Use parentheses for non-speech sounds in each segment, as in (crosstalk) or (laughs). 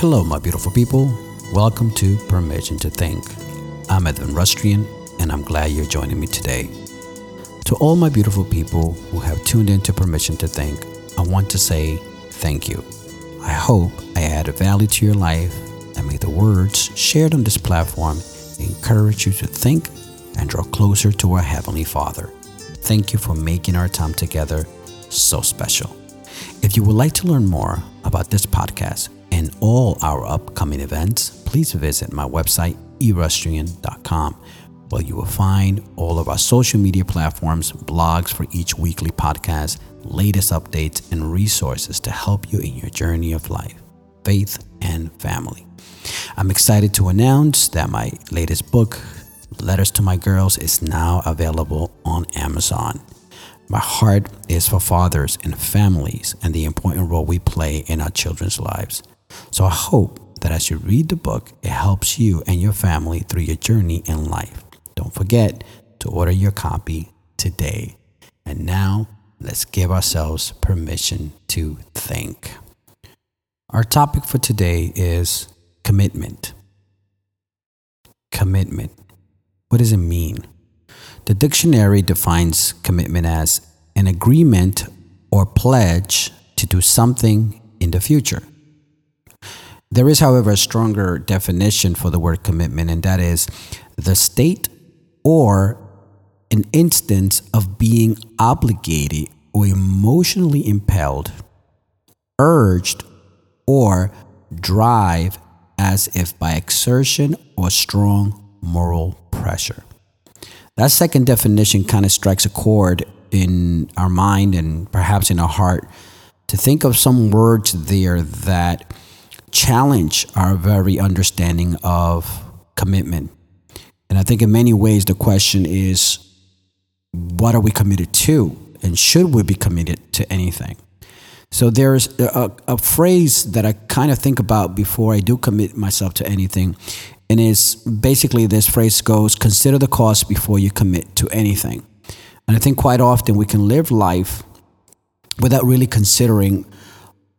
Hello, my beautiful people. Welcome to Permission to Think. I'm Edwin Rustrian, and I'm glad you're joining me today. To all my beautiful people who have tuned in to Permission to Think, I want to say thank you. I hope I added value to your life and may the words shared on this platform encourage you to think and draw closer to our Heavenly Father. Thank you for making our time together so special. If you would like to learn more about this podcast and all our upcoming events, please visit my website, erustrian.com, where you will find all of our social media platforms, blogs for each weekly podcast, latest updates, and resources to help you in your journey of life, faith, and family. I'm excited to announce that my latest book, Letters to My Girls, is now available on Amazon. My heart is for fathers and families and the important role we play in our children's lives. So I hope that as you read the book, it helps you and your family through your journey in life. Don't forget to order your copy today. And now, let's give ourselves permission to think. Our topic for today is commitment. Commitment. What does it mean? The dictionary defines commitment as an agreement or pledge to do something in the future. There is, however, a stronger definition for the word commitment, and that is the state or an instance of being obligated or emotionally impelled, urged, or drive as if by exertion or strong moral pressure. That second definition kind of strikes a chord in our mind and perhaps in our heart to think of some words there that challenge our very understanding of commitment. And I think in many ways, the question is what are we committed to? And should we be committed to anything? So there's a, a phrase that I kind of think about before I do commit myself to anything. And it's basically this phrase goes consider the cost before you commit to anything. And I think quite often we can live life without really considering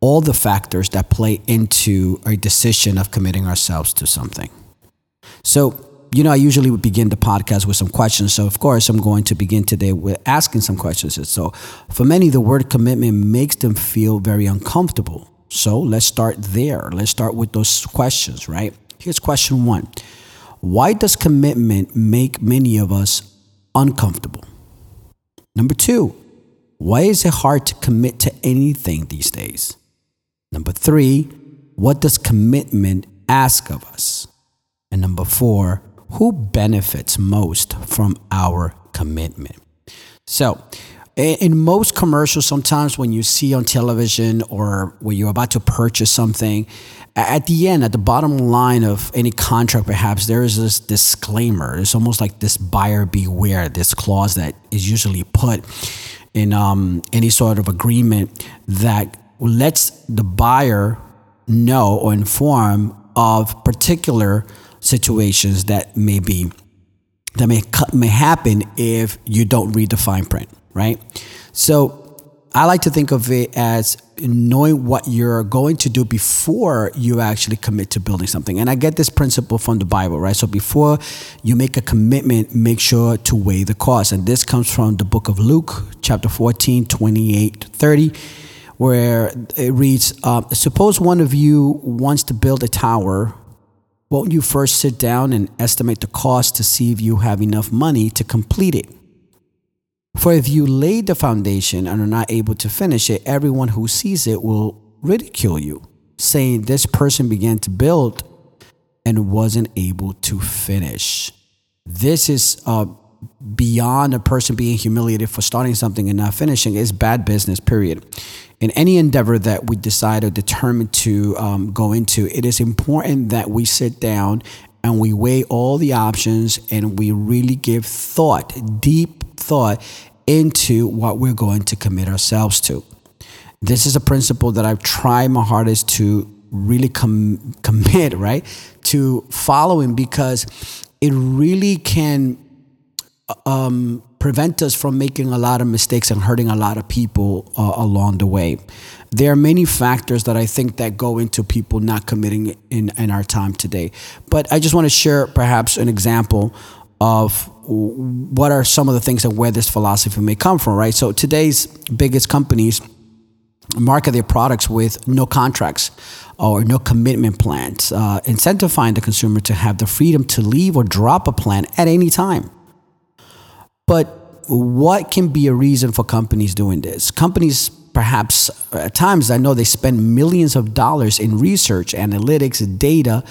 all the factors that play into a decision of committing ourselves to something. So, you know, I usually would begin the podcast with some questions. So, of course, I'm going to begin today with asking some questions. So, for many, the word commitment makes them feel very uncomfortable. So, let's start there. Let's start with those questions, right? Here's question one Why does commitment make many of us uncomfortable? Number two, why is it hard to commit to anything these days? Number three, what does commitment ask of us? And number four, who benefits most from our commitment? So, in most commercials, sometimes when you see on television or when you're about to purchase something, at the end, at the bottom line of any contract, perhaps there is this disclaimer. It's almost like this buyer beware, this clause that is usually put in um, any sort of agreement that lets the buyer know or inform of particular situations that may be that may may happen if you don't read the fine print, right? So I like to think of it as knowing what you're going to do before you actually commit to building something. And I get this principle from the Bible, right? So before you make a commitment, make sure to weigh the cost. And this comes from the book of Luke, chapter 14, 28, 30, where it reads uh, Suppose one of you wants to build a tower. Won't you first sit down and estimate the cost to see if you have enough money to complete it? For if you lay the foundation and are not able to finish it, everyone who sees it will ridicule you, saying, This person began to build and wasn't able to finish. This is uh, beyond a person being humiliated for starting something and not finishing. is bad business, period. In any endeavor that we decide or determine to um, go into, it is important that we sit down and we weigh all the options and we really give thought, deep thought into what we're going to commit ourselves to. This is a principle that I've tried my hardest to really com- commit, (laughs) right, to following because it really can um, prevent us from making a lot of mistakes and hurting a lot of people uh, along the way. There are many factors that I think that go into people not committing in, in our time today. But I just want to share perhaps an example of what are some of the things and where this philosophy may come from, right? So today's biggest companies market their products with no contracts or no commitment plans, uh, incentivizing the consumer to have the freedom to leave or drop a plan at any time. But what can be a reason for companies doing this? Companies, perhaps uh, at times, I know they spend millions of dollars in research, analytics, data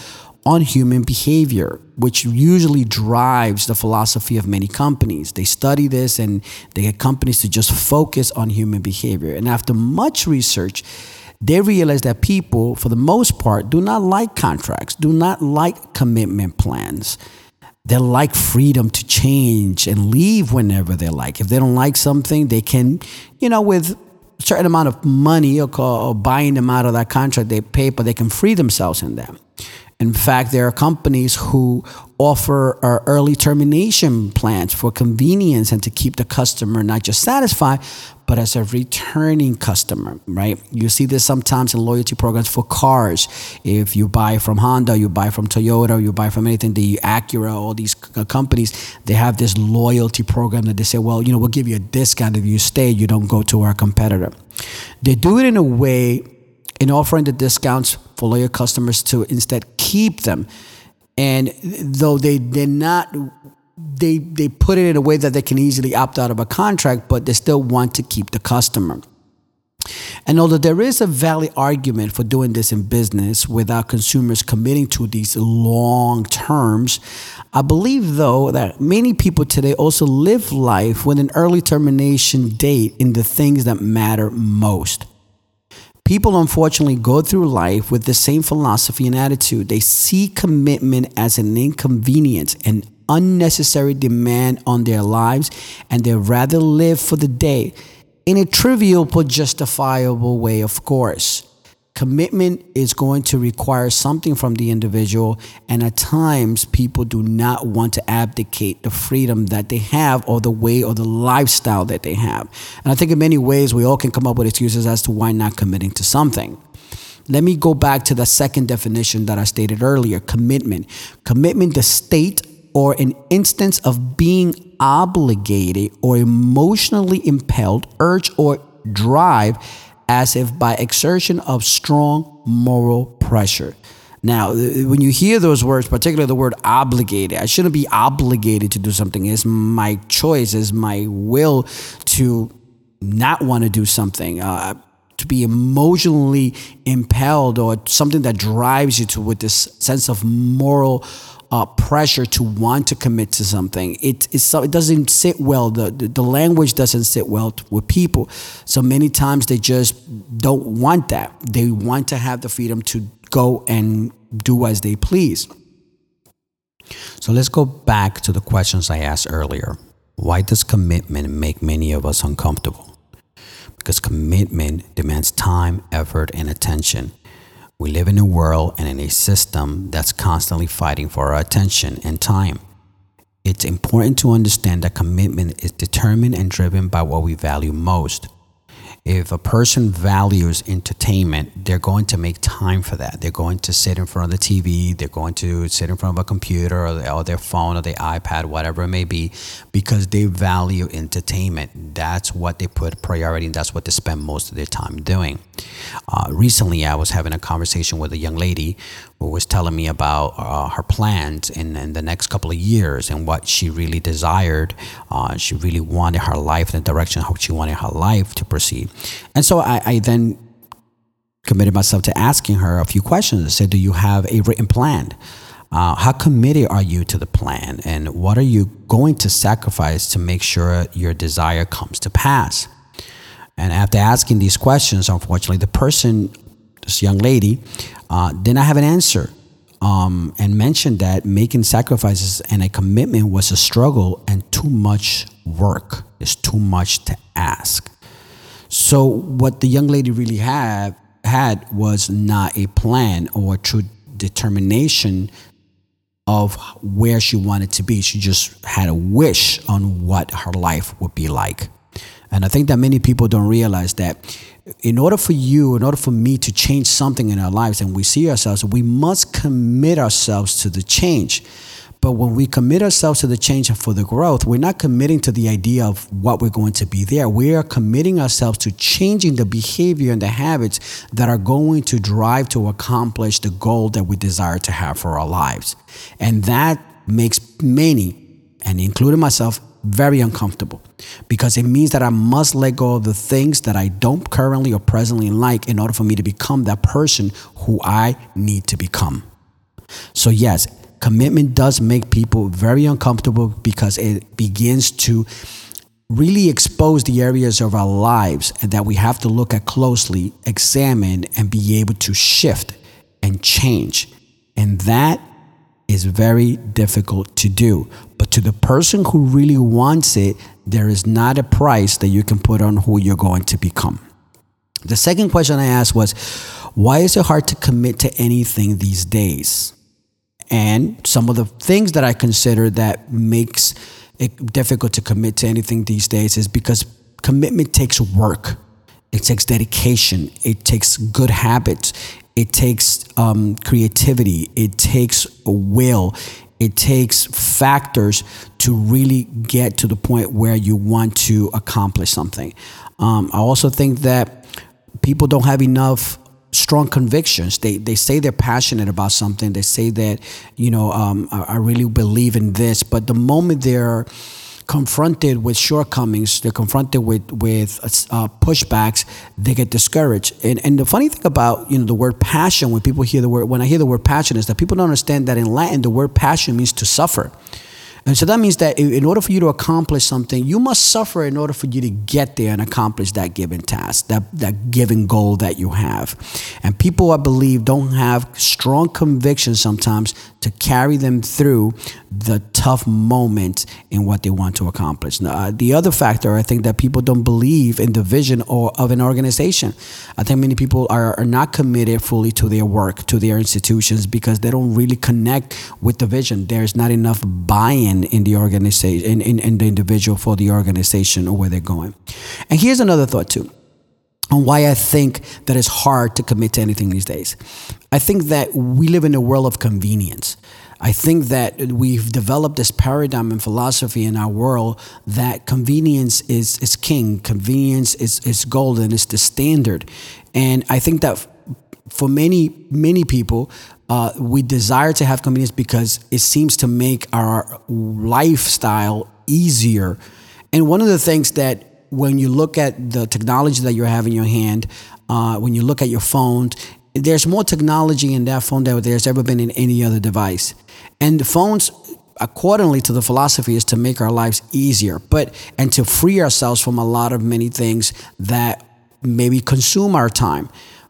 on human behavior, which usually drives the philosophy of many companies. They study this and they get companies to just focus on human behavior. And after much research, they realize that people, for the most part, do not like contracts, do not like commitment plans. They like freedom to change and leave whenever they like. If they don't like something, they can, you know, with a certain amount of money or, or buying them out of that contract they pay, but they can free themselves in them. In fact, there are companies who offer early termination plans for convenience and to keep the customer not just satisfied, but as a returning customer, right? You see this sometimes in loyalty programs for cars. If you buy from Honda, you buy from Toyota, you buy from anything, the Acura, all these uh, companies, they have this loyalty program that they say, well, you know, we'll give you a discount if you stay, you don't go to our competitor. They do it in a way in offering the discounts for loyal customers to instead keep them. And though they they're not they they put it in a way that they can easily opt out of a contract, but they still want to keep the customer. And although there is a valid argument for doing this in business without consumers committing to these long terms, I believe though that many people today also live life with an early termination date in the things that matter most. People unfortunately go through life with the same philosophy and attitude. They see commitment as an inconvenience, an unnecessary demand on their lives, and they rather live for the day in a trivial but justifiable way, of course. Commitment is going to require something from the individual, and at times, people do not want to abdicate the freedom that they have, or the way, or the lifestyle that they have. And I think in many ways, we all can come up with excuses as to why not committing to something. Let me go back to the second definition that I stated earlier commitment. Commitment, the state or an instance of being obligated or emotionally impelled, urge, or drive as if by exertion of strong moral pressure. Now, when you hear those words, particularly the word obligated, I shouldn't be obligated to do something. It's my choice, it's my will to not want to do something. Uh, to be emotionally impelled or something that drives you to with this sense of moral uh, pressure to want to commit to something. It, it doesn't sit well. The, the, the language doesn't sit well with people. So many times they just don't want that. They want to have the freedom to go and do as they please. So let's go back to the questions I asked earlier. Why does commitment make many of us uncomfortable? Because commitment demands time, effort, and attention. We live in a world and in a system that's constantly fighting for our attention and time. It's important to understand that commitment is determined and driven by what we value most if a person values entertainment, they're going to make time for that. They're going to sit in front of the TV, they're going to sit in front of a computer or, their phone or their iPad, whatever it may be, because they value entertainment. That's what they put priority and that's what they spend most of their time doing. Uh, recently, I was having a conversation with a young lady who was telling me about uh, her plans in, in, the next couple of years and what she really desired. Uh, she really wanted her life in the direction how she wanted her life to proceed. And so I, I then committed myself to asking her a few questions. I said, Do you have a written plan? Uh, how committed are you to the plan? And what are you going to sacrifice to make sure your desire comes to pass? And after asking these questions, unfortunately, the person, this young lady, uh, did not have an answer um, and mentioned that making sacrifices and a commitment was a struggle and too much work. It's too much to ask. So what the young lady really had had was not a plan or a true determination of where she wanted to be. She just had a wish on what her life would be like. And I think that many people don't realize that in order for you, in order for me to change something in our lives and we see ourselves, we must commit ourselves to the change. But when we commit ourselves to the change and for the growth, we're not committing to the idea of what we're going to be there. We are committing ourselves to changing the behavior and the habits that are going to drive to accomplish the goal that we desire to have for our lives. And that makes many, and including myself, very uncomfortable because it means that I must let go of the things that I don't currently or presently like in order for me to become that person who I need to become. So, yes, commitment does make people very uncomfortable because it begins to really expose the areas of our lives that we have to look at closely, examine, and be able to shift and change. And that is very difficult to do. But to the person who really wants it, there is not a price that you can put on who you're going to become. The second question I asked was, why is it hard to commit to anything these days? And some of the things that I consider that makes it difficult to commit to anything these days is because commitment takes work. It takes dedication. It takes good habits. It takes um, creativity. It takes will. It takes factors to really get to the point where you want to accomplish something. Um, I also think that people don't have enough strong convictions. They they say they're passionate about something. They say that you know um, I, I, really believe in this, but the moment they're confronted with shortcomings, they're confronted with with uh, pushbacks, they get discouraged. And and the funny thing about you know the word passion, when people hear the word, when I hear the word passion, is that people don't understand that in Latin the word passion means to suffer. And so that means that in order for you to accomplish something, you must suffer in order for you to get there and accomplish that given task, that, that given goal that you have. And people, I believe, don't have strong conviction sometimes to carry them through the tough moment in what they want to accomplish. Now, uh, the other factor, I think that people don't believe in the vision or of an organization. I think many people are, are not committed fully to their work, to their institutions, because they don't really connect with the vision. There's not enough buy-in in in the organization in, in, in the individual for the organization or where they're going and here's another thought too on why I think that it's hard to commit to anything these days. I think that we live in a world of convenience. I think that we've developed this paradigm and philosophy in our world that convenience is, is king, convenience is, is golden, it's the standard. And I think that for many, many people, uh, we desire to have convenience because it seems to make our lifestyle easier. And one of the things that when you look at the technology that you have in your hand, uh, when you look at your phone, there's more technology in that phone than there's ever been in any other device. And the phones, accordingly to the philosophy, is to make our lives easier, but and to free ourselves from a lot of many things that maybe consume our time.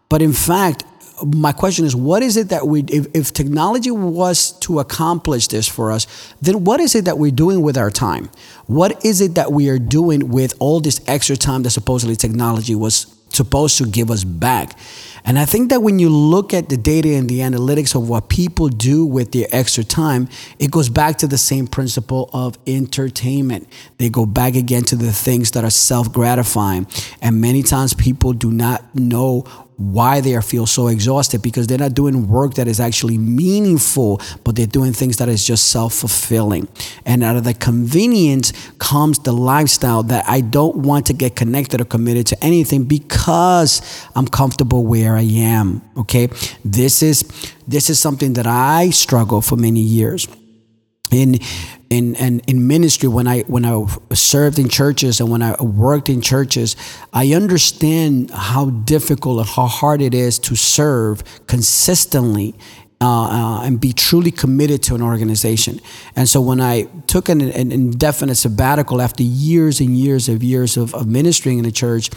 But in fact, my question is what is it that we if, if technology was to accomplish this for us then what is it that we're doing with our time? What is it that we are doing with all this extra time that supposedly technology was supposed to give us back? And i think that when you look at the data and the analytics of what people do with their extra time it goes back to the same principle of entertainment. They go back again to the things that are self-gratifying. And many times people do not know why they feel so exhausted because they're not doing work that is actually meaningful, but they're doing things that is just self fulfilling. And out of the convenience comes the lifestyle that I don't want to get connected or committed to anything because I'm comfortable where I am. Okay. This is, this is something that I struggle for many years in in in ministry when I when I served in churches and when I worked in churches, I understand how difficult and how hard it is to serve consistently uh, uh, and be truly committed to an organization. And so when I took an, an, indefinite sabbatical after years and years of years of, of ministering in the church,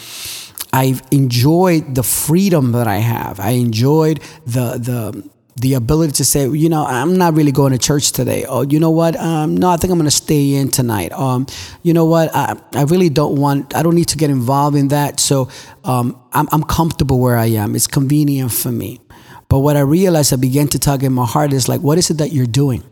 I've enjoyed the freedom that I have. I enjoyed the the the ability to say, you know, I'm not really going to church today. Or, you know what? Um, no, I think I'm going to stay in tonight. Um, you know what? I, I really don't want, I don't need to get involved in that. So um, I'm, I'm comfortable where I am. It's convenient for me. But what I realized, I began to tug in my heart is like, what is it that you're doing?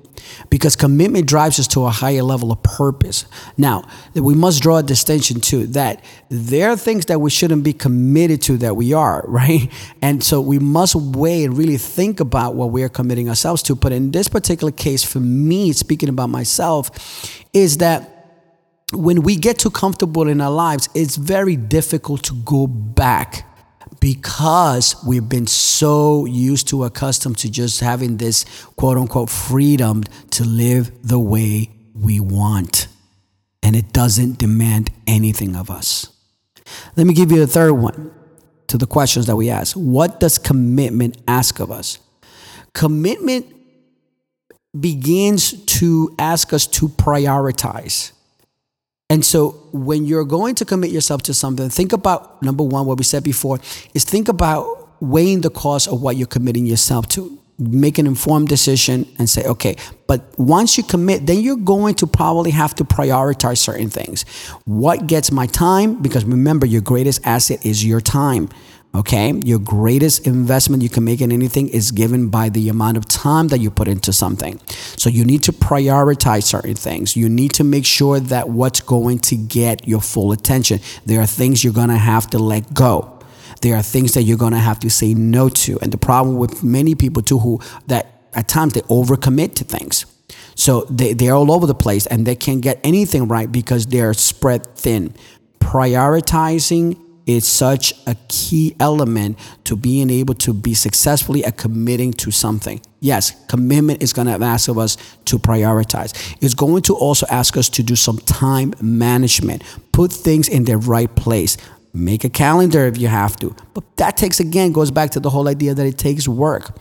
Because commitment drives us to a higher level of purpose. Now, we must draw a distinction to that there are things that we shouldn't be committed to that we are, (laughs) right? And so we must weigh and really think about what we are committing ourselves to. But in this particular case, for me, speaking about myself, is that when we get too comfortable in our lives, it's very difficult to go back because we've been so used to accustomed to just having this quote unquote freedom to live the way we want. And it doesn't demand anything of us. Let me give you a third one to the questions that we ask. What does commitment ask of us? Commitment begins to ask us to prioritize. And so when you're going to commit yourself to something, think about number one, what we said before, is think about weighing the cost of what you're committing yourself to. Make an informed decision and say, okay, but once you commit, then you're going to probably have to prioritize certain things. What gets my time? Because remember, your greatest asset is your time. Okay. Your greatest investment you can make in anything is given by the amount of time that you put into something. So you need to prioritize certain things. You need to make sure that what's going to get your full attention. There are things you're to have to let go. There are things that you're to have to say no to. And the problem with many people too, who that at times they overcommit to things. So they, they're all over the place and they can't get anything right because they're spread thin. Prioritizing is such a key element to being able to be successfully at committing to something. Yes, commitment is going to ask of us to prioritize. It's going to also ask us to do some time management, put things in their right place. Make a calendar if you have to. But that takes, again, goes back to the whole idea that it takes work.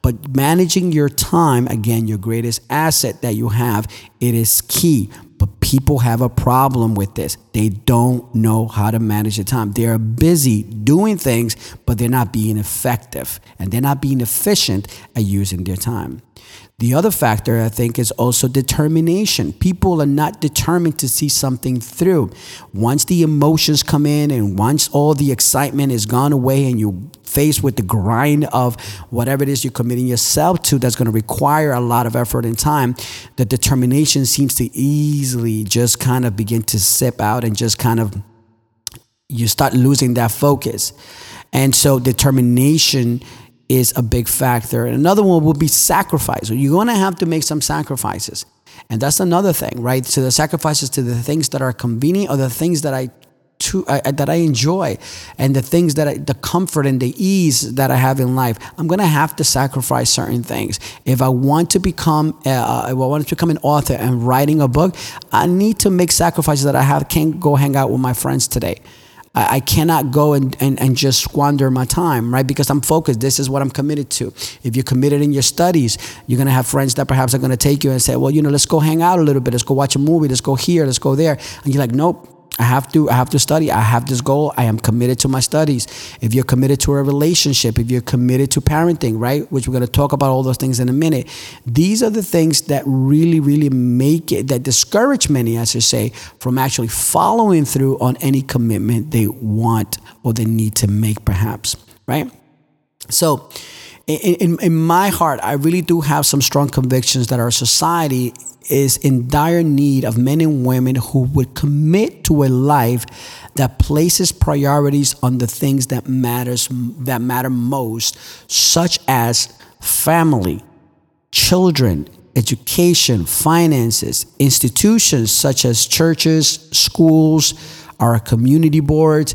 But managing your time, again, your greatest asset that you have, it is key. But people have a problem with this. They don't know how to manage their time. They're busy doing things, but they're not being effective and they're not being efficient at using their time. The other factor, I think, is also determination. People are not determined to see something through. Once the emotions come in and once all the excitement is gone away and you're faced with the grind of whatever it is you're committing yourself to that's going to require a lot of effort and time, the determination seems to easily just kind of begin to sip out and just kind of you start losing that focus. And so determination is a big factor. And another one would be sacrifice. So you're going to have to make some sacrifices. And that's another thing, right? So the sacrifices to the things that are convenient or the things that I to, that I enjoy and the things that I, the comfort and the ease that I have in life, I'm going to have to sacrifice certain things. If I want to become, uh, uh, I want to become an author and writing a book, I need to make sacrifices that I have. Can't go hang out with my friends today. I, I cannot go and, and, and just squander my time, right? Because I'm focused. This is what I'm committed to. If you're committed in your studies, you're going to have friends that perhaps are going to take you and say, well, you know, let's go hang out a little bit. Let's go watch a movie. Let's go here. Let's go there. And you're like, nope, I have to I have to study. I have this goal. I am committed to my studies. If you're committed to a relationship, if you're committed to parenting, right? Which we're going to talk about all those things in a minute. These are the things that really really make it that discourage many as I say from actually following through on any commitment they want or they need to make perhaps, right? So in, in, in my heart, I really do have some strong convictions that our society is in dire need of men and women who would commit to a life that places priorities on the things that matters that matter most such as family children education finances institutions such as churches schools our community boards.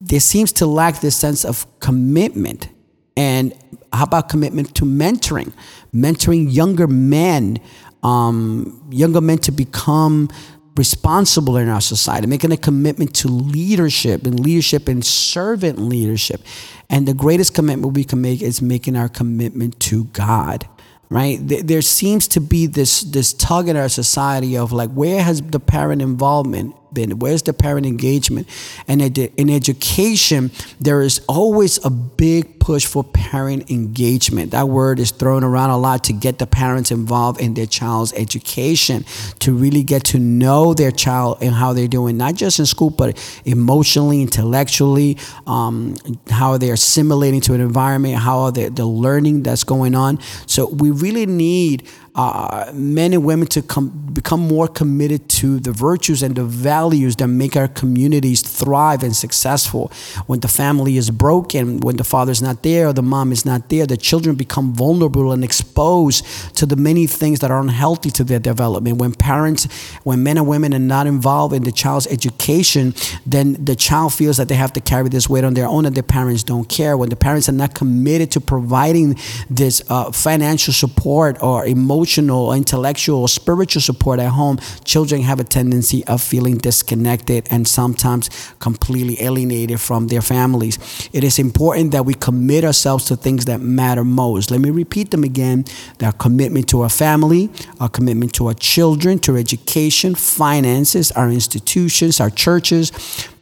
There seems to lack this sense of commitment and how about commitment to mentoring mentoring younger men um, younger men to become responsible in our society, making a commitment to leadership and leadership and servant leadership. And the greatest commitment we can make is making our commitment to God. Right? There seems to be this this tug in our society of like, where has the parent involvement been? Where's the parent engagement? And in education, there is always a big push for parent engagement. That word is thrown around a lot to get the parents involved in their child's education, to really get to know their child and how they're doing, not just in school, but emotionally, intellectually, um, how they're assimilating to an environment, how are they, the learning that's going on. So we really need uh, men and women to come, become more committed to the virtues and the values that make our communities thrive and successful. When the family is broken, when the father's not there or the mom is not there, the children become vulnerable and exposed to the many things that are unhealthy to their development. When parents, when men and women are not involved in the child's education, then the child feels that they have to carry this weight on their own and their parents don't care. When the parents are not committed to providing this uh, financial support or emotional, or intellectual, or spiritual support at home, children have a tendency of feeling disconnected and sometimes completely alienated from their families. It is important that we commit ourselves to things that matter most. Let me repeat them again. Our commitment to our family, our commitment to our children, to education, finances, our institutions, our churches,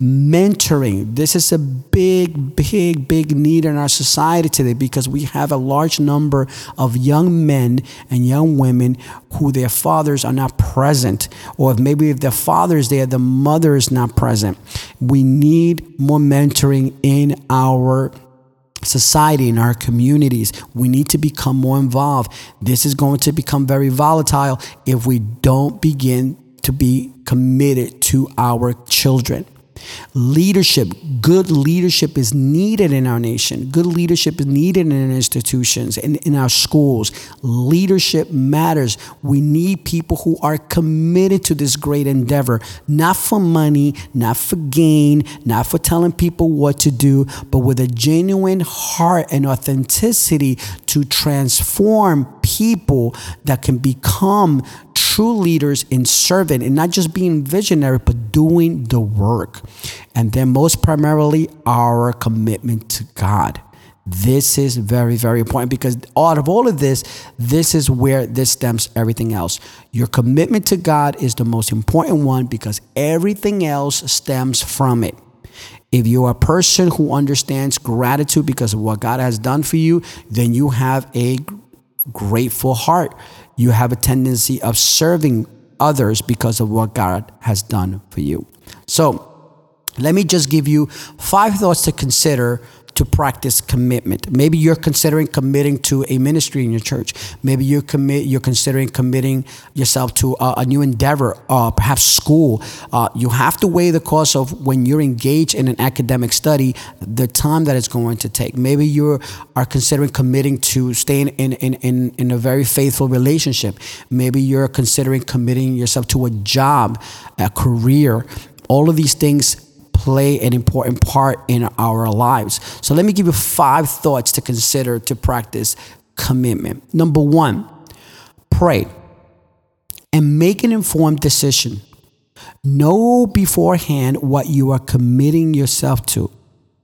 mentoring. This is a big, big, big need in our society today because we have a large number of young men and young women who their fathers are not present, or if maybe if their father's there, the mother is not present. We need more mentoring in our society, in our communities. We need to become more involved. This is going to become very volatile if we don't begin to be committed to our children. Leadership, good leadership is needed in our nation. Good leadership is needed in institutions and in our schools. Leadership matters. We need people who are committed to this great endeavor, not for money, not for gain, not for telling people what to do, but with a genuine heart and authenticity to transform people that can become true leaders in serving and not just being visionary, but doing the work. And then, most primarily, our commitment to God. This is very, very important because out of all of this, this is where this stems everything else. Your commitment to God is the most important one because everything else stems from it. If you're a person who understands gratitude because of what God has done for you, then you have a grateful heart you have a tendency of serving others because of what God has done for you. So, let me just give you five thoughts to consider to practice commitment. Maybe you're considering committing to a ministry in your church. Maybe you're commit you're considering committing yourself to a, a new endeavor, uh, perhaps school. Uh, you have to weigh the cost of when you're engaged in an academic study, the time that it's going to take. Maybe you are considering committing to staying in, in, in, in a very faithful relationship. Maybe you're considering committing yourself to a job, a career. All of these things play an important part in our lives. So let me give you five thoughts to consider to practice commitment. Number one, pray and make an informed decision. Know beforehand what you are committing yourself to.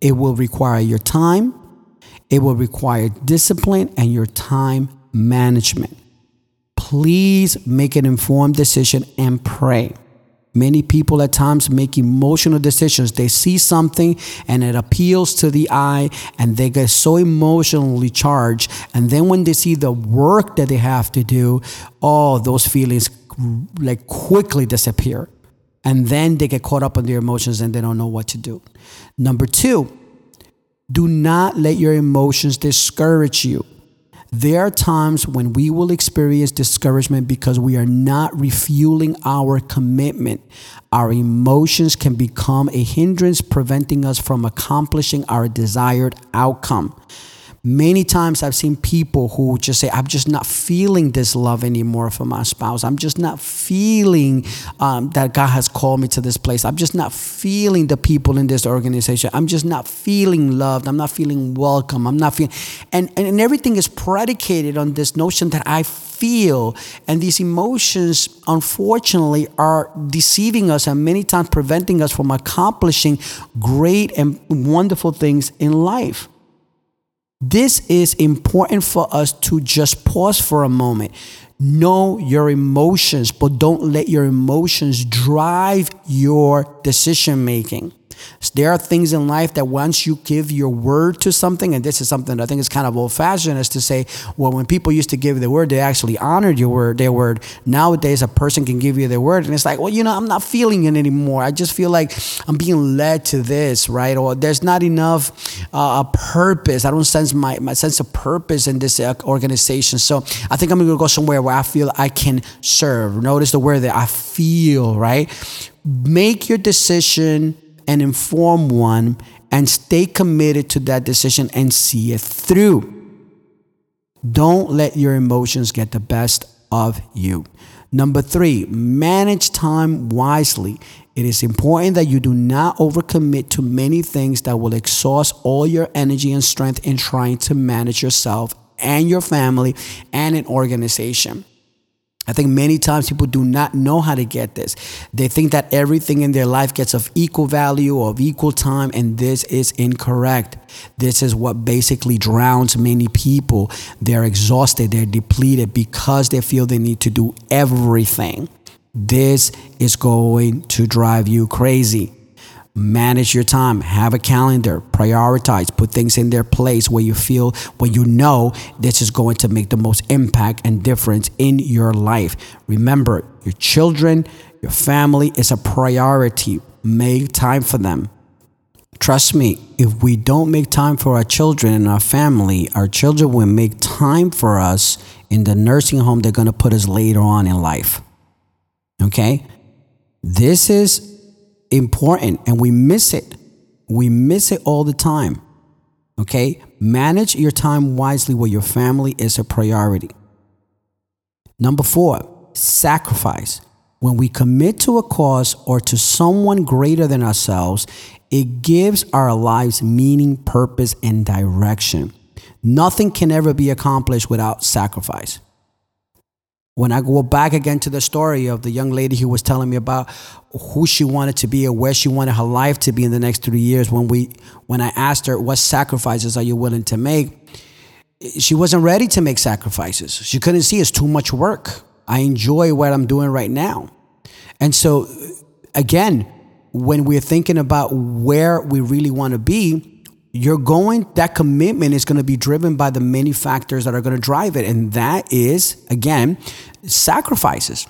It will require your time, it will require discipline and your time management. Please make an informed decision and pray. Many people at times make emotional decisions. They see something and it appeals to the eye and they get so emotionally charged. And then when they see the work that they have to do, all oh, those feelings like quickly disappear. And then they get caught up in their emotions and they don't know what to do. Number two, do not let your emotions discourage you. There are times when we will experience discouragement because we are not refueling our commitment. Our emotions can become a hindrance, preventing us from accomplishing our desired outcome. Many times I've seen people who just say, I'm just not feeling this love anymore for my spouse. I'm just not feeling um, that God has called me to this place. I'm just not feeling the people in this organization. I'm just not feeling loved. I'm not feeling welcome. I'm not feeling, and, and, and everything is predicated on this notion that I feel. And these emotions, unfortunately, are deceiving us and many times preventing us from accomplishing great and wonderful things in life. This is important for us to just pause for a moment. Know your emotions, but don't let your emotions drive your decision making. There are things in life that once you give your word to something, and this is something I think is kind of old fashioned, is to say, well, when people used to give their word, they actually honored your word, their word. Nowadays, a person can give you their word, and it's like, well, you know, I'm not feeling it anymore. I just feel like I'm being led to this, right? Or there's not enough uh, purpose. I don't sense my, my sense of purpose in this uh, organization. So I think I'm to go somewhere where I feel I can serve. Notice the word that I feel, right? Make your decision and inform one and stay committed to that decision and see it through. Don't let your emotions get the best of you. Number three, manage time wisely. It is important that you do not overcommit to many things that will exhaust all your energy and strength in trying to manage yourself and your family and an organization. I think many times people do not know how to get this. They think that everything in their life gets of equal value or of equal time, and this is incorrect. This is what basically drowns many people. They're exhausted, they're depleted because they feel they need to do everything. This is going to drive you crazy manage your time have a calendar prioritize put things in their place where you feel where you know this is going to make the most impact and difference in your life. Remember your children your family is a priority. Make time for them. Trust me if we don't make time for our children and our family our children will make time for us in the nursing home they're going to put us later on in life. Okay? This is important and we miss it. We miss it all the time. Okay? Manage your time wisely where your family is a priority. Number four, sacrifice. When we commit to a cause or to someone greater than ourselves, it gives our lives meaning, purpose, and direction. Nothing can ever be accomplished without sacrifice when I go back again to the story of the young lady who was telling me about who she wanted to be or where she wanted her life to be in the next three years, when we when I asked her what sacrifices are you willing to make, she wasn't ready to make sacrifices. She couldn't see it's too much work. I enjoy what I'm doing right now. And so again, when we're thinking about where we really want to be, you're going that commitment is going to be driven by the many factors that are going to drive it and that is again sacrifices.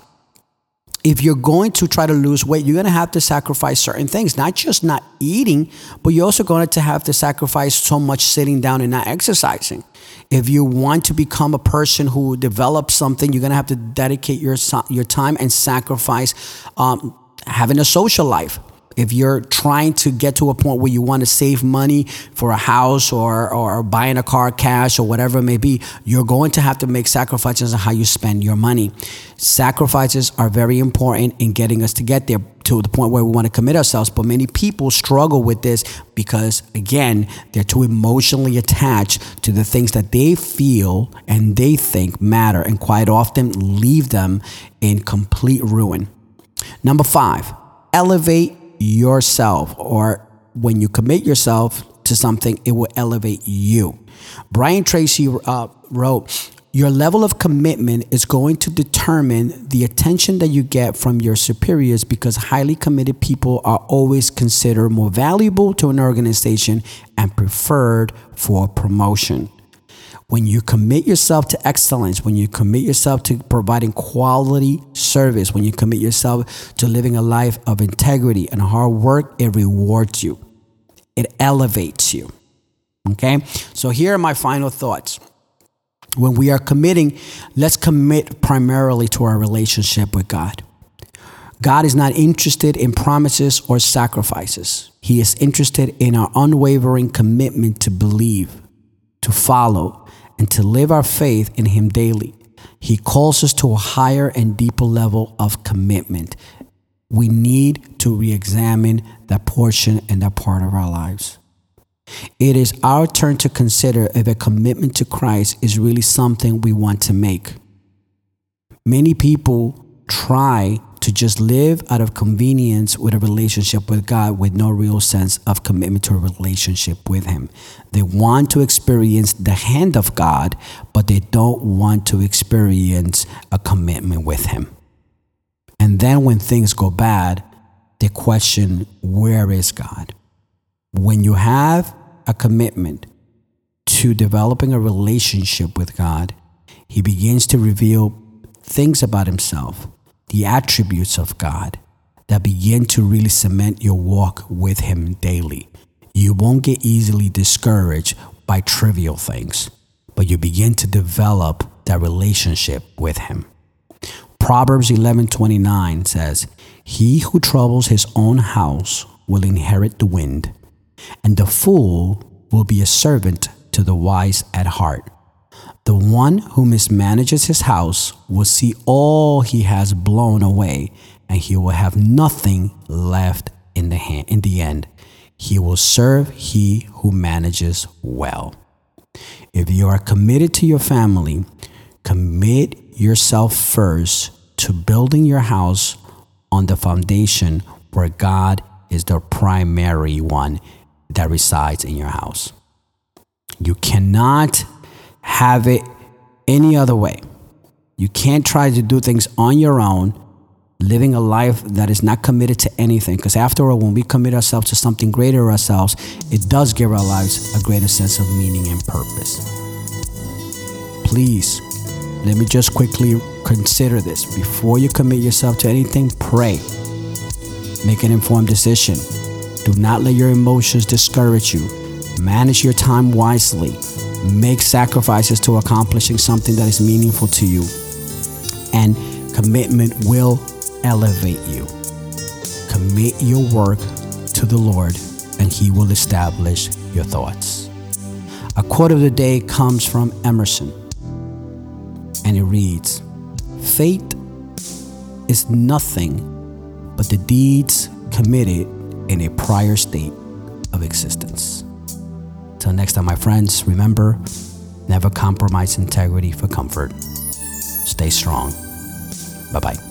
If you're going to try to lose weight you're going to have to sacrifice certain things not just not eating but you're also going to have to sacrifice so much sitting down and not exercising. If you want to become a person who develops something you're going to have to dedicate your your time and sacrifice um, having a social life if you're trying to get to a point where you want to save money for a house or, or buying a car cash or whatever it may be, you're going to have to make sacrifices on how you spend your money. Sacrifices are very important in getting us to get there to the point where we want to commit ourselves. But many people struggle with this because, again, they're too emotionally attached to the things that they feel and they think matter and quite often leave them in complete ruin. Number five, elevate yourself or when you commit yourself to something, it will elevate you. Brian Tracy uh, wrote, Your level of commitment is going to determine the attention that you get from your superiors because highly committed people are always considered more valuable to an organization and preferred for promotion when you commit yourself to excellence, when you commit yourself to providing quality service, when you commit yourself to living a life of integrity and hard work, it rewards you. It elevates you. Okay? So here are my final thoughts. When we are committing, let's commit primarily to our relationship with God. God is not interested in promises or sacrifices. He is interested in our unwavering commitment to believe, to follow, to live our faith in Him daily. He calls us to a higher and deeper level of commitment. We need to re examine that portion and that part of our lives. It is our turn to consider if a commitment to Christ is really something we want to make. Many people try to just live out of convenience with a relationship with God with no real sense of commitment to a relationship with Him. They want to experience the hand of God, but they don't want to experience a commitment with Him. And then when things go bad, they question, Where is God? When you have a commitment to developing a relationship with God, He begins to reveal things about Himself, the attributes of God that begin to really cement your walk with Him daily. You won't get easily discouraged by trivial things, but you begin to develop that relationship with Him. Proverbs 11:29 says, "He who troubles his own house will inherit the wind, and the fool will be a servant to the wise at heart." The one who mismanages his house will see all he has blown away, and he will have nothing left in the hand, in the end. He will serve he who manages well. If you are committed to your family, commit yourself first to building your house on the foundation where God is the primary one that resides in your house. You cannot have it any other way. You can't try to do things on your own, living a life that is not committed to anything. Because after all, when we commit ourselves to something greater ourselves, it does give our lives a greater sense of meaning and purpose. Please, let me just quickly consider this. Before you commit yourself to anything, pray. Make an informed decision. Do not let your emotions discourage you. Manage your time wisely. Make sacrifices to accomplishing something that is meaningful to you. And commitment will elevate you. Commit your work to the Lord, and He will establish your thoughts. A quote of the day comes from Emerson, and it reads Fate is nothing but the deeds committed in a prior state of existence. Till next time, my friends, remember never compromise integrity for comfort. Stay strong. Bye bye.